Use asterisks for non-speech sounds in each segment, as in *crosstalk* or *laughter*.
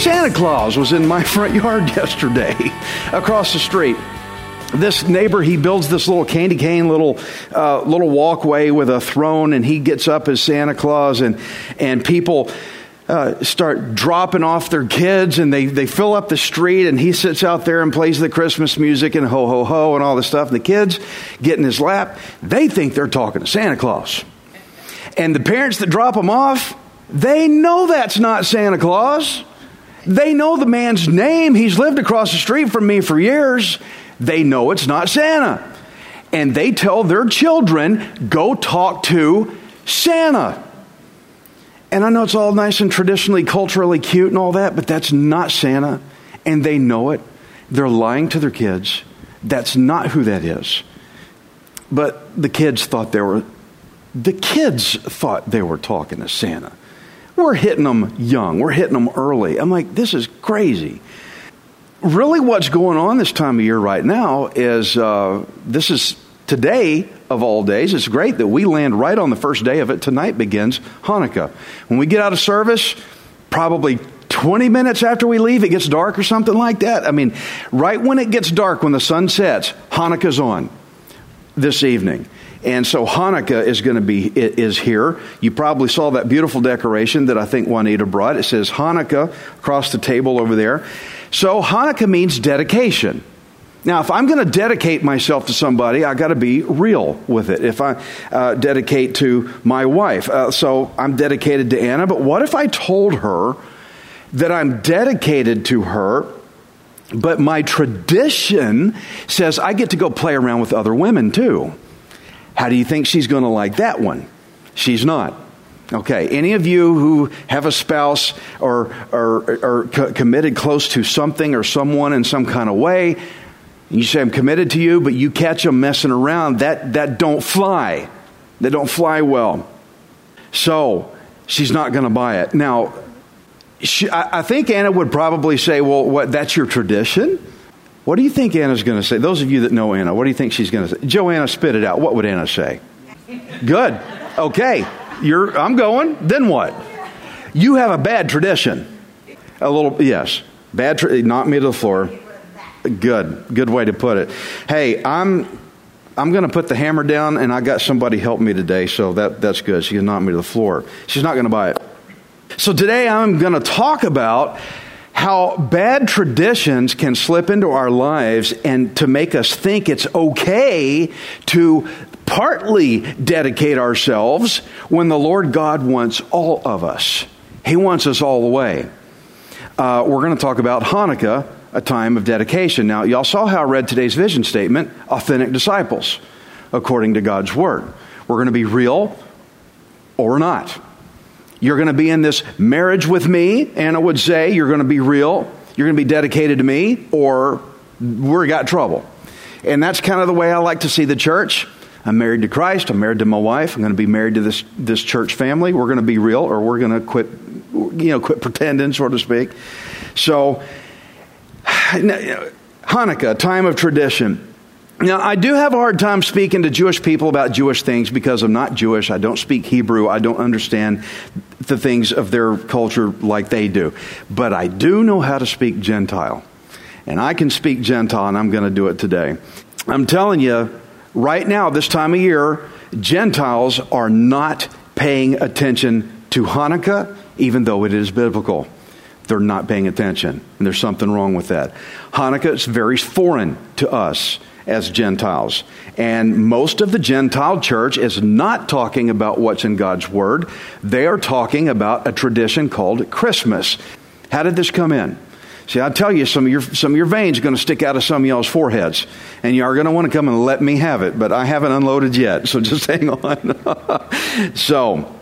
Santa Claus was in my front yard *laughs* yesterday across the street. This neighbor, he builds this little candy cane, little uh, little walkway with a throne, and he gets up as Santa Claus, and and people uh, start dropping off their kids, and they they fill up the street, and he sits out there and plays the Christmas music and ho ho ho and all this stuff. And the kids get in his lap. They think they're talking to Santa Claus, and the parents that drop them off, they know that's not Santa Claus. They know the man's name. He's lived across the street from me for years. They know it's not Santa. And they tell their children, go talk to Santa. And I know it's all nice and traditionally, culturally cute and all that, but that's not Santa. And they know it. They're lying to their kids. That's not who that is. But the kids thought they were, the kids thought they were talking to Santa. We're hitting them young. We're hitting them early. I'm like, this is crazy. Really, what's going on this time of year right now is uh, this is today of all days. It's great that we land right on the first day of it. Tonight begins Hanukkah. When we get out of service, probably 20 minutes after we leave, it gets dark or something like that. I mean, right when it gets dark, when the sun sets, Hanukkah's on this evening. And so Hanukkah is going to be is here. You probably saw that beautiful decoration that I think Juanita brought. It says Hanukkah across the table over there. So Hanukkah means dedication. Now, if I'm going to dedicate myself to somebody, I got to be real with it. If I uh, dedicate to my wife, uh, so I'm dedicated to Anna. But what if I told her that I'm dedicated to her, but my tradition says I get to go play around with other women too? How do you think she's going to like that one? She's not. Okay, any of you who have a spouse or are committed close to something or someone in some kind of way, you say, I'm committed to you, but you catch them messing around, that, that don't fly. That don't fly well. So, she's not going to buy it. Now, she, I, I think Anna would probably say, Well, what, that's your tradition? What do you think Anna's going to say? Those of you that know Anna, what do you think she's going to say? Joanna, spit it out. What would Anna say? Good. Okay. You're, I'm going. Then what? You have a bad tradition. A little, yes. Bad, tra- knock me to the floor. Good. Good way to put it. Hey, I'm, I'm going to put the hammer down, and I got somebody help me today, so that, that's good. She can knock me to the floor. She's not going to buy it. So today I'm going to talk about how bad traditions can slip into our lives and to make us think it's okay to partly dedicate ourselves when the Lord God wants all of us. He wants us all the way. Uh, we're going to talk about Hanukkah, a time of dedication. Now, y'all saw how I read today's vision statement authentic disciples, according to God's Word. We're going to be real or not. You're going to be in this marriage with me, Anna would say. You're going to be real. You're going to be dedicated to me, or we're got trouble. And that's kind of the way I like to see the church. I'm married to Christ. I'm married to my wife. I'm going to be married to this, this church family. We're going to be real, or we're going to quit, you know, quit pretending, so to speak. So, *sighs* Hanukkah, time of tradition. Now, I do have a hard time speaking to Jewish people about Jewish things because I'm not Jewish. I don't speak Hebrew. I don't understand the things of their culture like they do. But I do know how to speak Gentile. And I can speak Gentile, and I'm going to do it today. I'm telling you, right now, this time of year, Gentiles are not paying attention to Hanukkah, even though it is biblical. They're not paying attention, and there's something wrong with that. Hanukkah is very foreign to us as Gentiles. And most of the Gentile church is not talking about what's in God's Word. They are talking about a tradition called Christmas. How did this come in? See, I tell you, some of your some of your veins are going to stick out of some of y'all's foreheads, and y'all are going to want to come and let me have it. But I haven't unloaded yet, so just *laughs* hang on. *laughs* so,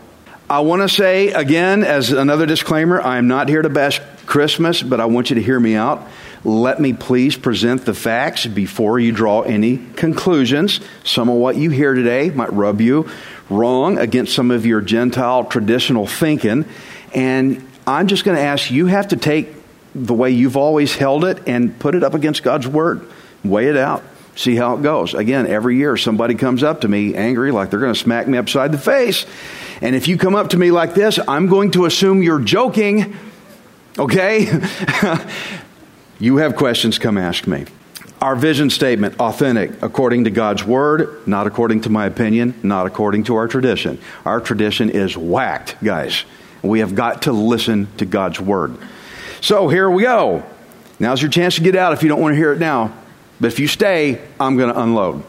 I want to say again, as another disclaimer, I am not here to bash Christmas, but I want you to hear me out. Let me please present the facts before you draw any conclusions. Some of what you hear today might rub you wrong against some of your Gentile traditional thinking, and I'm just going to ask you have to take the way you've always held it and put it up against God's Word. Weigh it out. See how it goes. Again, every year somebody comes up to me angry, like they're going to smack me upside the face. And if you come up to me like this, I'm going to assume you're joking. Okay? *laughs* you have questions, come ask me. Our vision statement authentic, according to God's word, not according to my opinion, not according to our tradition. Our tradition is whacked, guys. We have got to listen to God's word. So here we go. Now's your chance to get out if you don't want to hear it now. But if you stay, I'm going to unload.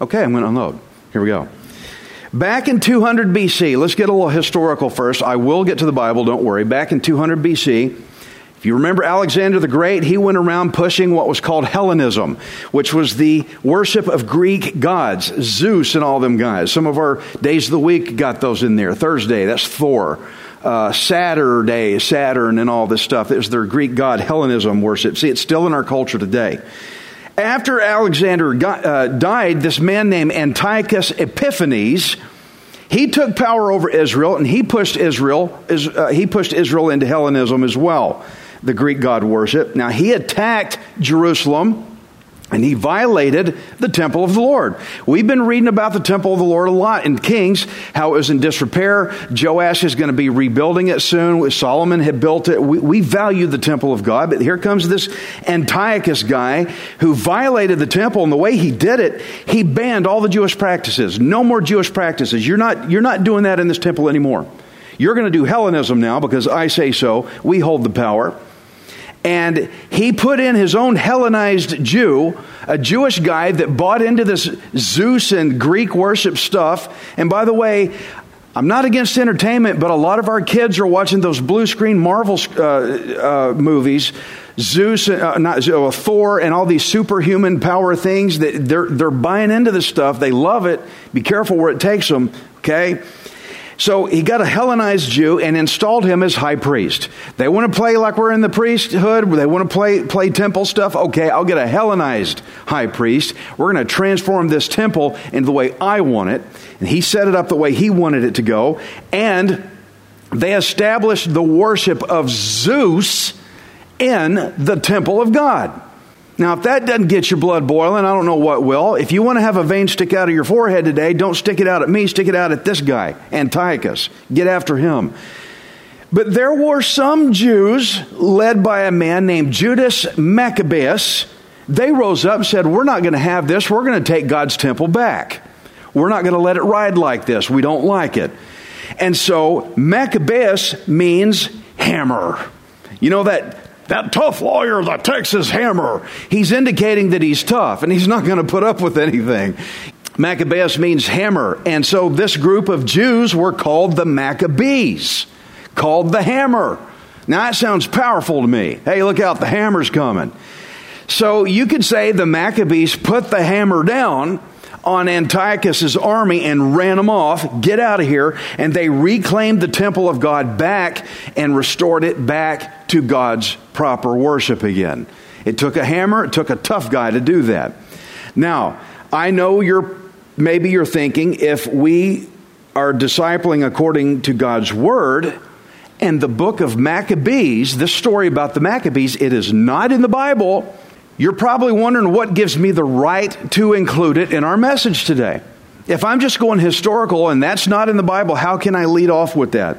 Okay, I'm going to unload. Here we go. Back in 200 BC, let's get a little historical first. I will get to the Bible, don't worry. Back in 200 BC, if you remember Alexander the Great, he went around pushing what was called Hellenism, which was the worship of Greek gods, Zeus and all them guys. Some of our days of the week got those in there. Thursday, that's Thor uh, Saturday, Saturn, and all this stuff. It was their Greek god Hellenism worship. See, it's still in our culture today. After Alexander got, uh, died, this man named Antiochus Epiphanes, he took power over Israel, and he pushed Israel. Uh, he pushed Israel into Hellenism as well, the Greek god worship. Now he attacked Jerusalem and he violated the temple of the Lord. We've been reading about the temple of the Lord a lot in Kings, how it was in disrepair. Joash is going to be rebuilding it soon. Solomon had built it. We, we value the temple of God, but here comes this Antiochus guy who violated the temple, and the way he did it, he banned all the Jewish practices. No more Jewish practices. You're not, you're not doing that in this temple anymore. You're going to do Hellenism now because I say so. We hold the power and he put in his own Hellenized Jew, a Jewish guy that bought into this Zeus and Greek worship stuff. And by the way, I'm not against entertainment, but a lot of our kids are watching those blue screen Marvel uh, uh, movies. Zeus, uh, not uh, Thor, and all these superhuman power things that they're they're buying into this stuff. They love it. Be careful where it takes them. Okay, so he got a Hellenized Jew and installed him as high priest. They want to play like we're in the priesthood. They want to play, play temple stuff. Okay, I'll get a Hellenized high priest. We're going to transform this temple into the way I want it. And he set it up the way he wanted it to go. And they established the worship of Zeus in the temple of God. Now, if that doesn't get your blood boiling, I don't know what will. If you want to have a vein stick out of your forehead today, don't stick it out at me, stick it out at this guy, Antiochus. Get after him. But there were some Jews led by a man named Judas Maccabeus. They rose up and said, We're not going to have this. We're going to take God's temple back. We're not going to let it ride like this. We don't like it. And so Maccabeus means hammer. You know that that tough lawyer, the Texas hammer, he's indicating that he's tough and he's not going to put up with anything. Maccabeus means hammer. And so this group of Jews were called the Maccabees, called the hammer. Now that sounds powerful to me. Hey, look out, the hammer's coming. So you could say the Maccabees put the hammer down on Antiochus's army and ran them off. Get out of here. And they reclaimed the temple of God back and restored it back to God's proper worship again. It took a hammer, it took a tough guy to do that. Now, I know you're maybe you're thinking if we are discipling according to God's word, and the book of Maccabees, this story about the Maccabees, it is not in the Bible. You're probably wondering what gives me the right to include it in our message today. If I'm just going historical and that's not in the Bible, how can I lead off with that?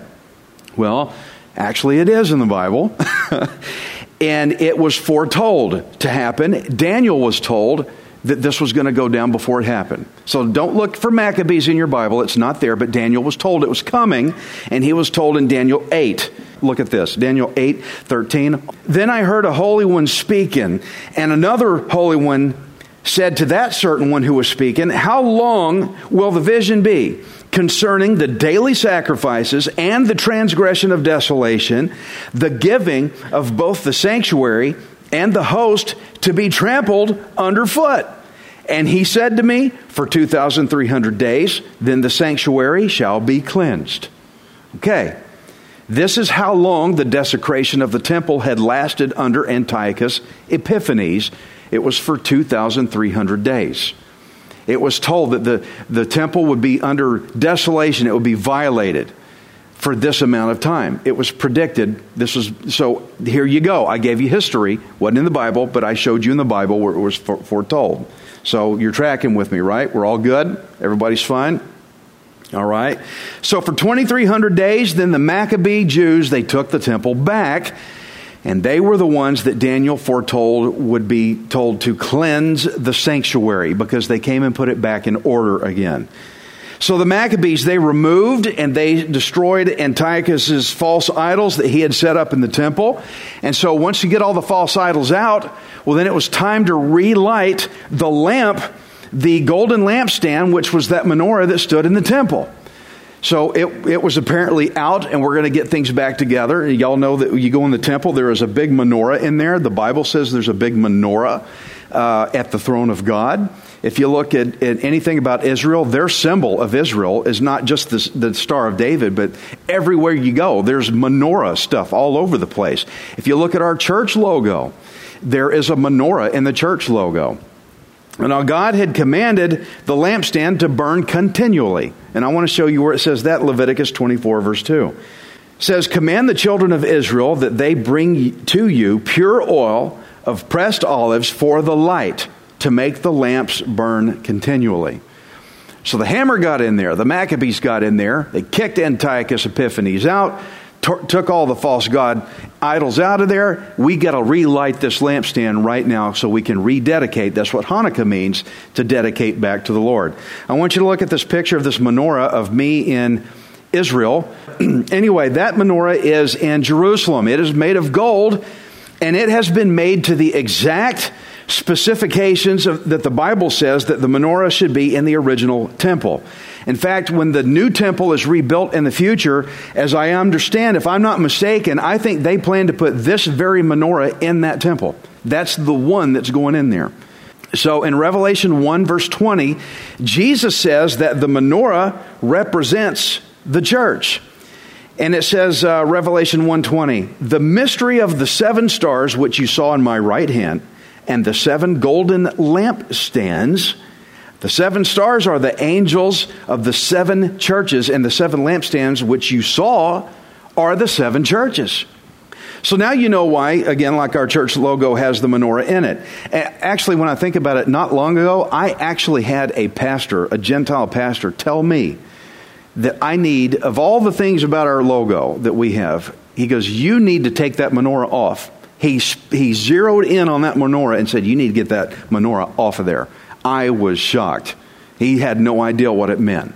Well, actually, it is in the Bible. *laughs* and it was foretold to happen. Daniel was told that this was going to go down before it happened. So don't look for Maccabees in your Bible. It's not there, but Daniel was told it was coming, and he was told in Daniel 8 Look at this Daniel 8 13. Then I heard a holy one speaking, and another holy one said to that certain one who was speaking, How long will the vision be concerning the daily sacrifices and the transgression of desolation, the giving of both the sanctuary and the host to be trampled underfoot? And he said to me, For 2,300 days, then the sanctuary shall be cleansed. Okay. This is how long the desecration of the temple had lasted under Antiochus Epiphanes. It was for 2,300 days. It was told that the, the temple would be under desolation, it would be violated for this amount of time. It was predicted. This was so. Here you go. I gave you history. wasn't in the Bible, but I showed you in the Bible where it was foretold. So you're tracking with me, right? We're all good. Everybody's fine. All right. So for 2,300 days, then the Maccabee Jews they took the temple back. And they were the ones that Daniel foretold would be told to cleanse the sanctuary because they came and put it back in order again. So the Maccabees, they removed and they destroyed Antiochus's false idols that he had set up in the temple. And so once you get all the false idols out, well, then it was time to relight the lamp, the golden lampstand, which was that menorah that stood in the temple. So it, it was apparently out, and we're going to get things back together. Y'all know that you go in the temple, there is a big menorah in there. The Bible says there's a big menorah uh, at the throne of God. If you look at, at, anything about Israel, their symbol of Israel is not just the, the Star of David, but everywhere you go, there's menorah stuff all over the place. If you look at our church logo, there is a menorah in the church logo. Now, God had commanded the lampstand to burn continually. And I want to show you where it says that Leviticus 24, verse 2. It says, Command the children of Israel that they bring to you pure oil of pressed olives for the light to make the lamps burn continually. So the hammer got in there, the Maccabees got in there, they kicked Antiochus Epiphanes out, t- took all the false god idols out of there. We got to relight this lampstand right now so we can rededicate. That's what Hanukkah means to dedicate back to the Lord. I want you to look at this picture of this menorah of me in Israel. *clears throat* anyway, that menorah is in Jerusalem. It is made of gold and it has been made to the exact specifications of, that the Bible says that the menorah should be in the original temple. In fact, when the new temple is rebuilt in the future, as I understand, if I'm not mistaken, I think they plan to put this very menorah in that temple. That's the one that's going in there. So in Revelation 1, verse 20, Jesus says that the menorah represents the church. And it says, uh, Revelation 1:20, the mystery of the seven stars which you saw in my right hand, and the seven golden lampstands the seven stars are the angels of the seven churches, and the seven lampstands which you saw are the seven churches. So now you know why, again, like our church logo has the menorah in it. Actually, when I think about it, not long ago, I actually had a pastor, a Gentile pastor, tell me that I need, of all the things about our logo that we have, he goes, You need to take that menorah off. He, he zeroed in on that menorah and said, You need to get that menorah off of there. I was shocked. He had no idea what it meant.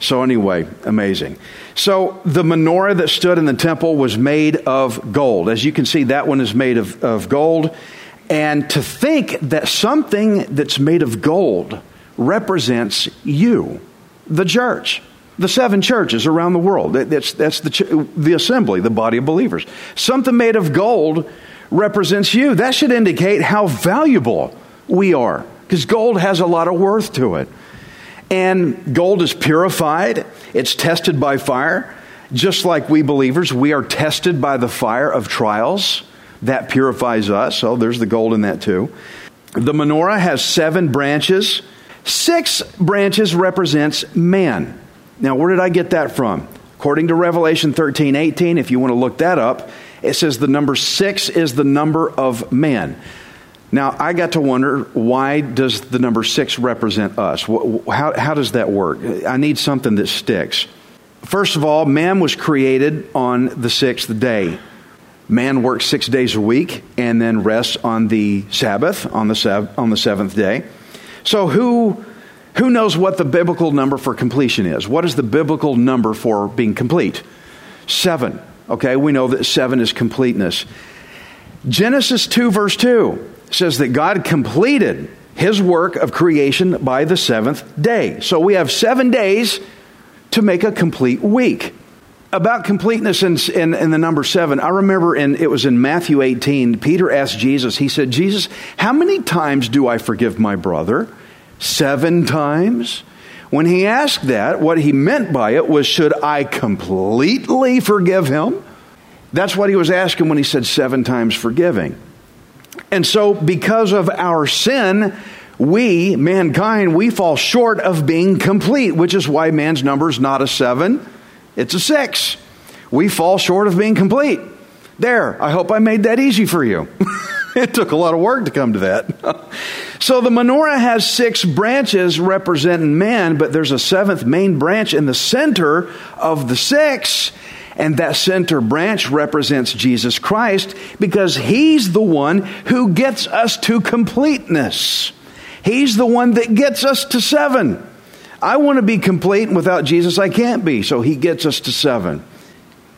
So, anyway, amazing. So, the menorah that stood in the temple was made of gold. As you can see, that one is made of, of gold. And to think that something that's made of gold represents you, the church, the seven churches around the world. That's, that's the, the assembly, the body of believers. Something made of gold represents you. That should indicate how valuable we are because gold has a lot of worth to it. And gold is purified, it's tested by fire. Just like we believers, we are tested by the fire of trials. That purifies us. So there's the gold in that too. The menorah has seven branches. Six branches represents man. Now, where did I get that from? According to Revelation 13 18, if you want to look that up, it says the number six is the number of man. Now, I got to wonder why does the number six represent us? How, how does that work? I need something that sticks. First of all, man was created on the sixth day. Man works six days a week and then rests on the Sabbath, on the, sev- on the seventh day. So, who, who knows what the biblical number for completion is? What is the biblical number for being complete? Seven. Okay, we know that seven is completeness. Genesis 2, verse 2 says that God completed his work of creation by the seventh day. So we have seven days to make a complete week. About completeness in, in, in, the number seven, I remember in, it was in Matthew 18, Peter asked Jesus, he said, Jesus, how many times do I forgive my brother? Seven times? When he asked that, what he meant by it was, should I completely forgive him? That's what he was asking when he said seven times forgiving. And so, because of our sin, we, mankind, we fall short of being complete, which is why man's number is not a seven, it's a six. We fall short of being complete. There, I hope I made that easy for you. *laughs* it took a lot of work to come to that. *laughs* so the menorah has six branches representing man, but there's a seventh main branch in the center of the six. And that center branch represents Jesus Christ because he's the one who gets us to completeness. He's the one that gets us to seven. I want to be complete, and without Jesus, I can't be. So he gets us to seven.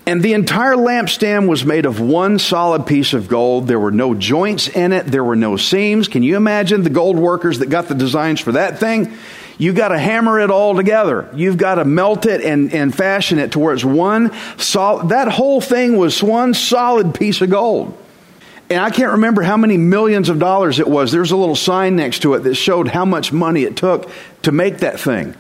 And the entire lampstand was made of one solid piece of gold. There were no joints in it, there were no seams. Can you imagine the gold workers that got the designs for that thing? You've got to hammer it all together. You've got to melt it and, and fashion it to where it's one solid. That whole thing was one solid piece of gold. And I can't remember how many millions of dollars it was. There's a little sign next to it that showed how much money it took to make that thing.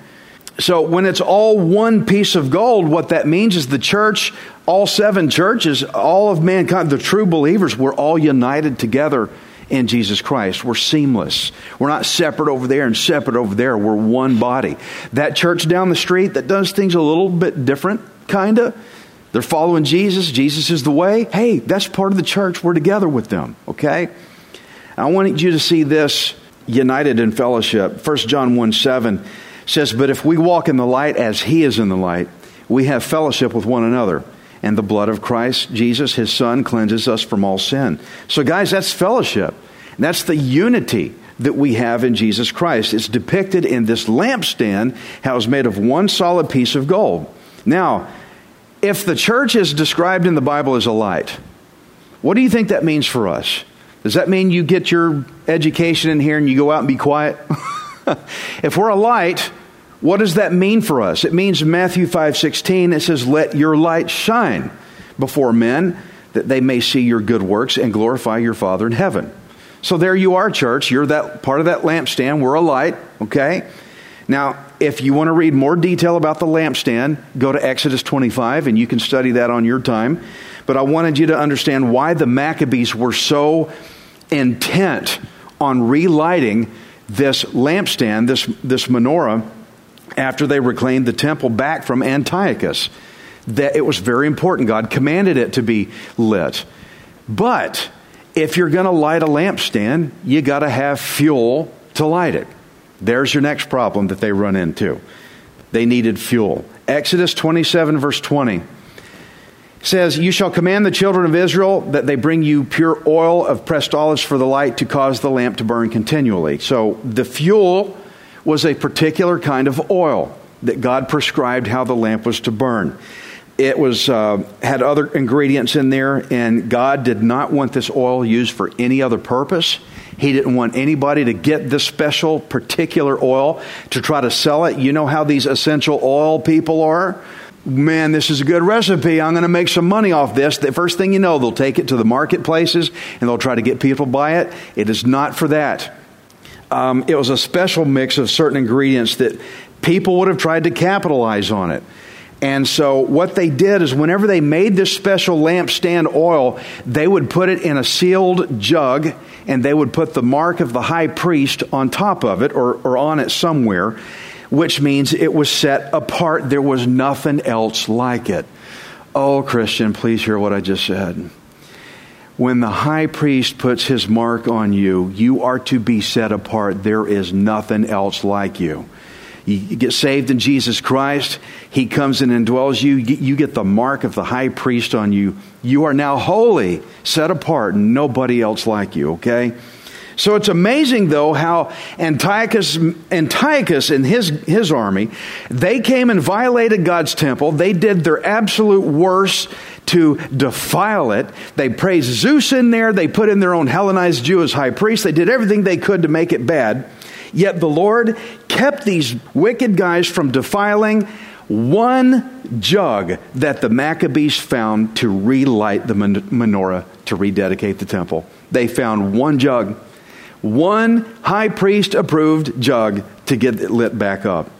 So when it's all one piece of gold, what that means is the church, all seven churches, all of mankind, the true believers, we're all united together in Jesus Christ. We're seamless. We're not separate over there and separate over there. We're one body. That church down the street that does things a little bit different, kind of, they're following Jesus. Jesus is the way. Hey, that's part of the church. We're together with them, okay? I want you to see this united in fellowship. 1 John 1 7 says, But if we walk in the light as he is in the light, we have fellowship with one another. And the blood of Christ, Jesus, his son, cleanses us from all sin. So, guys, that's fellowship. That's the unity that we have in Jesus Christ. It's depicted in this lampstand, how it's made of one solid piece of gold. Now, if the church is described in the Bible as a light, what do you think that means for us? Does that mean you get your education in here and you go out and be quiet? *laughs* if we're a light, what does that mean for us? It means Matthew 5:16 it says let your light shine before men that they may see your good works and glorify your Father in heaven. So there you are church, you're that part of that lampstand, we're a light, okay? Now, if you want to read more detail about the lampstand, go to Exodus 25 and you can study that on your time. But I wanted you to understand why the Maccabees were so intent on relighting this lampstand, this, this menorah, after they reclaimed the temple back from Antiochus. That it was very important. God commanded it to be lit. But if you're going to light a lampstand, you got to have fuel to light it. There's your next problem that they run into. They needed fuel. Exodus 27, verse 20 says, You shall command the children of Israel that they bring you pure oil of pressed olives for the light to cause the lamp to burn continually. So the fuel was a particular kind of oil that God prescribed how the lamp was to burn. It was uh, had other ingredients in there, and God did not want this oil used for any other purpose. He didn't want anybody to get this special particular oil to try to sell it. You know how these essential oil people are? Man, this is a good recipe. I'm going to make some money off this. The first thing you know, they'll take it to the marketplaces and they'll try to get people buy it. It is not for that. Um, it was a special mix of certain ingredients that people would have tried to capitalize on it. And so, what they did is, whenever they made this special lampstand oil, they would put it in a sealed jug and they would put the mark of the high priest on top of it or, or on it somewhere, which means it was set apart. There was nothing else like it. Oh, Christian, please hear what I just said. When the high priest puts his mark on you, you are to be set apart. There is nothing else like you. You get saved in Jesus Christ. He comes and indwells you. You get the mark of the high priest on you. You are now holy, set apart, nobody else like you, okay? So it's amazing, though, how Antiochus, Antiochus and his, his army, they came and violated God's temple. They did their absolute worst to defile it. They praised Zeus in there. They put in their own Hellenized Jew as high priest. They did everything they could to make it bad. Yet the Lord kept these wicked guys from defiling one jug that the Maccabees found to relight the menorah to rededicate the temple. They found one jug, one high priest approved jug to get it lit back up.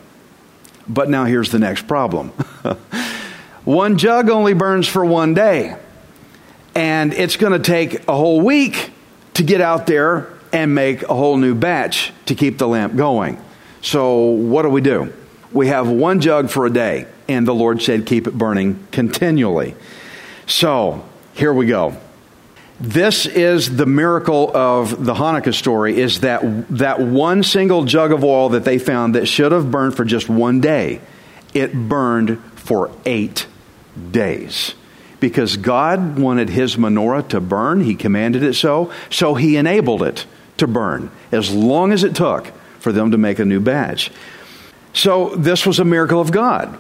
But now here's the next problem *laughs* one jug only burns for one day, and it's going to take a whole week to get out there and make a whole new batch to keep the lamp going. So, what do we do? We have one jug for a day, and the Lord said, keep it burning continually. So, here we go. This is the miracle of the Hanukkah story is that that one single jug of oil that they found that should have burned for just one day, it burned for 8 days. Because God wanted his menorah to burn, he commanded it so, so he enabled it to burn as long as it took for them to make a new batch. So this was a miracle of God.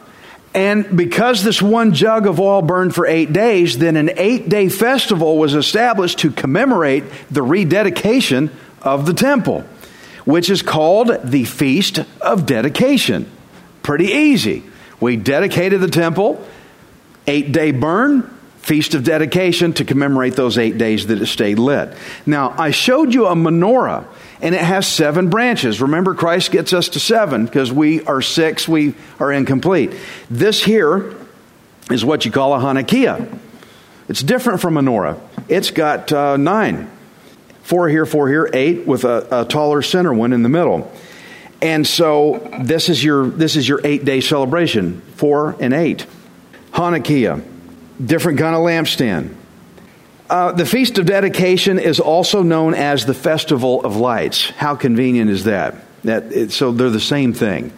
And because this one jug of oil burned for eight days, then an eight day festival was established to commemorate the rededication of the temple, which is called the Feast of Dedication. Pretty easy. We dedicated the temple, eight day burn, Feast of Dedication to commemorate those eight days that it stayed lit. Now, I showed you a menorah, and it has seven branches. Remember, Christ gets us to seven because we are six, we are incomplete. This here is what you call a Hanukkiah. It's different from menorah. It's got uh, nine. Four here, four here, eight, with a, a taller center one in the middle. And so this is your this is your eight day celebration, four and eight. Hanukkah different kind of lampstand. Uh, the Feast of Dedication is also known as the Festival of Lights. How convenient is that? that it, so they're the same thing.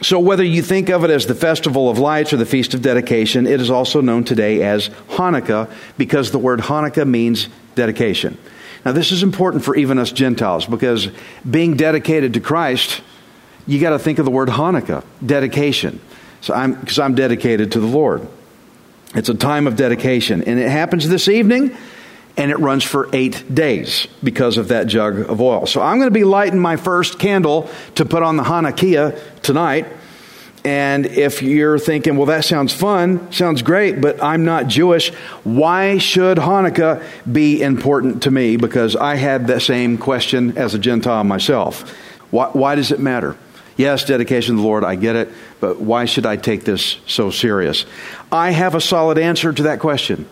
So, whether you think of it as the Festival of Lights or the Feast of Dedication, it is also known today as Hanukkah because the word Hanukkah means dedication. Now, this is important for even us Gentiles because being dedicated to Christ, you got to think of the word Hanukkah, dedication. So, I'm because I'm dedicated to the Lord. It's a time of dedication. And it happens this evening, and it runs for eight days because of that jug of oil. So I'm going to be lighting my first candle to put on the Hanukkah tonight. And if you're thinking, well, that sounds fun, sounds great, but I'm not Jewish, why should Hanukkah be important to me? Because I had that same question as a Gentile myself. Why, why does it matter? Yes, dedication to the Lord, I get it, but why should I take this so serious? I have a solid answer to that question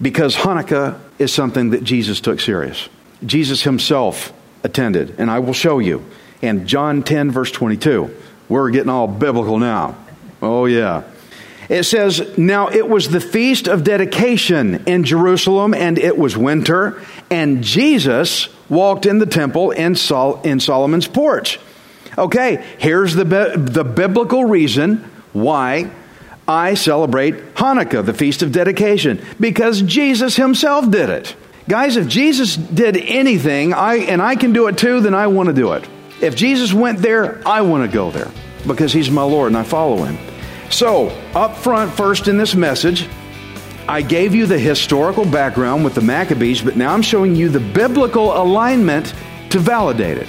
because Hanukkah is something that Jesus took serious. Jesus himself attended, and I will show you. And John 10, verse 22. We're getting all biblical now. Oh, yeah. It says, Now it was the feast of dedication in Jerusalem, and it was winter, and Jesus walked in the temple in, Sol- in Solomon's porch. Okay, here's the, the biblical reason why I celebrate Hanukkah, the Feast of Dedication, because Jesus himself did it. Guys, if Jesus did anything, I, and I can do it too, then I want to do it. If Jesus went there, I want to go there because he's my Lord and I follow him. So, up front, first in this message, I gave you the historical background with the Maccabees, but now I'm showing you the biblical alignment to validate it.